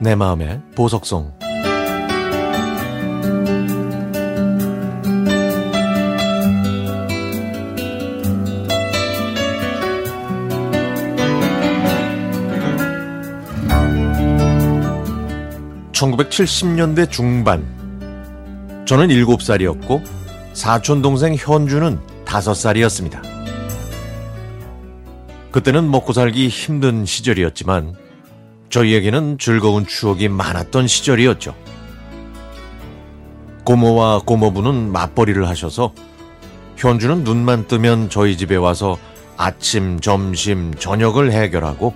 내 마음의 보석송. (1970년대) 중반. 저는 일곱 살이었고 사촌 동생 현주는 다섯 살이었습니다. 그때는 먹고 살기 힘든 시절이었지만 저희에게는 즐거운 추억이 많았던 시절이었죠. 고모와 고모부는 맞벌이를 하셔서 현주는 눈만 뜨면 저희 집에 와서 아침, 점심, 저녁을 해결하고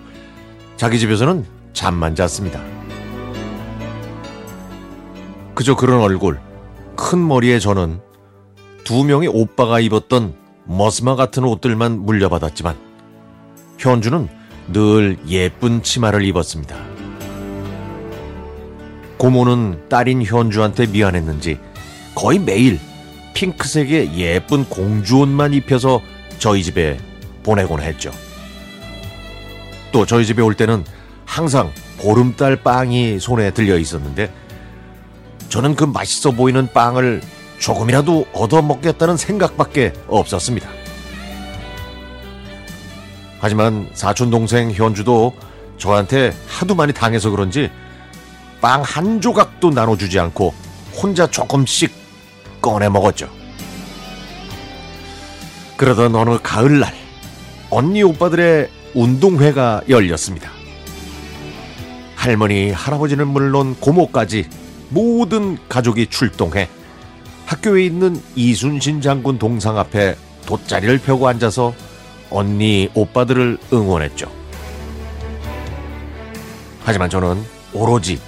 자기 집에서는 잠만 잤습니다. 그저 그런 얼굴, 큰 머리의 저는 두 명의 오빠가 입었던 머스마 같은 옷들만 물려받았지만 현주는 늘 예쁜 치마를 입었습니다. 고모는 딸인 현주한테 미안했는지 거의 매일 핑크색의 예쁜 공주옷만 입혀서 저희 집에 보내곤 했죠. 또 저희 집에 올 때는 항상 보름달 빵이 손에 들려 있었는데 저는 그 맛있어 보이는 빵을 조금이라도 얻어먹겠다는 생각밖에 없었습니다. 하지만 사촌 동생 현주도 저한테 하도 많이 당해서 그런지 빵 한 조각도 나눠주지 않고 혼자 조금씩 꺼내 먹었죠. 그러던 어느 가을날 언니 오빠들의 운동회가 열렸습니다. 할머니, 할아버지는 물론 고모까지 모든 가족이 출동해 학교에 있는 이순신 장군 동상 앞에 돗자리를 펴고 앉아서 언니, 오빠들을 응원했죠. 하지만 저는 오로지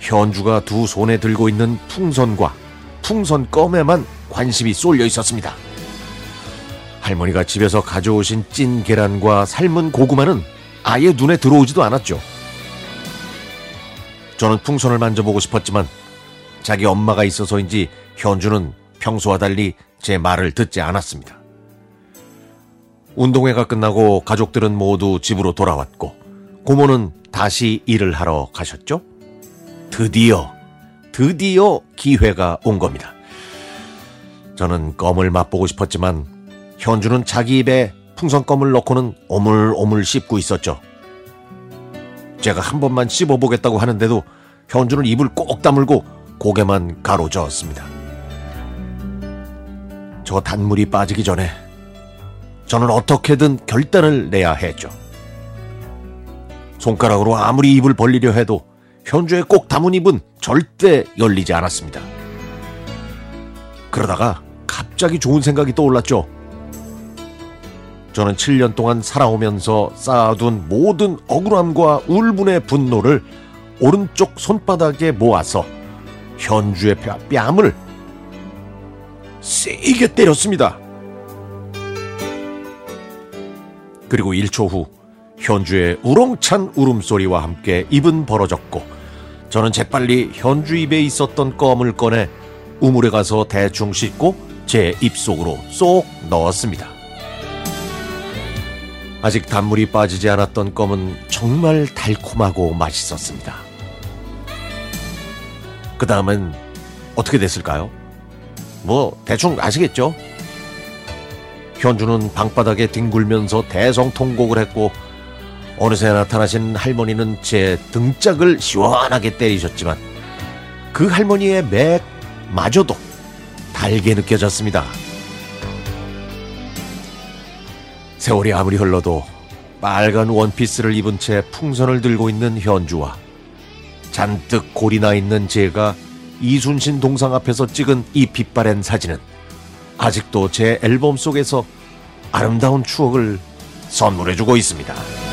현주가 두 손에 들고 있는 풍선과 풍선 껌에만 관심이 쏠려 있었습니다. 할머니가 집에서 가져오신 찐 계란과 삶은 고구마는 아예 눈에 들어오지도 않았죠. 저는 풍선을 만져보고 싶었지만 자기 엄마가 있어서인지 현주는 평소와 달리 제 말을 듣지 않았습니다. 운동회가 끝나고 가족들은 모두 집으로 돌아왔고 고모는 다시 일을 하러 가셨죠. 드디어 드디어 기회가 온 겁니다. 저는 껌을 맛보고 싶었지만 현주는 자기 입에 풍선껌을 넣고는 오물오물 씹고 있었죠. 제가 한 번만 씹어보겠다고 하는데도 현주는 입을 꼭 다물고 고개만 가로저었습니다. 저 단물이 빠지기 전에 저는 어떻게든 결단을 내야 했죠. 손가락으로 아무리 입을 벌리려 해도 현주의 꼭 담은 입은 절대 열리지 않았습니다. 그러다가 갑자기 좋은 생각이 떠올랐죠. 저는 7년 동안 살아오면서 쌓아둔 모든 억울함과 울분의 분노를 오른쪽 손바닥에 모아서 현주의 뺨을 세게 때렸습니다. 그리고 1초 후 현주의 우렁찬 울음소리와 함께 입은 벌어졌고 저는 재빨리 현주 입에 있었던 껌을 꺼내 우물에 가서 대충 씻고 제 입속으로 쏙 넣었습니다. 아직 단물이 빠지지 않았던 껌은 정말 달콤하고 맛있었습니다. 그 다음은 어떻게 됐을까요? 뭐 대충 아시겠죠? 현주는 방바닥에 뒹굴면서 대성통곡을 했고 어느새 나타나신 할머니는 제 등짝을 시원하게 때리셨지만 그 할머니의 맥마저도 달게 느껴졌습니다. 세월이 아무리 흘러도 빨간 원피스를 입은 채 풍선을 들고 있는 현주와 잔뜩 골이 나 있는 제가 이순신 동상 앞에서 찍은 이 빛바랜 사진은 아직도 제 앨범 속에서 아름다운 추억을 선물해주고 있습니다.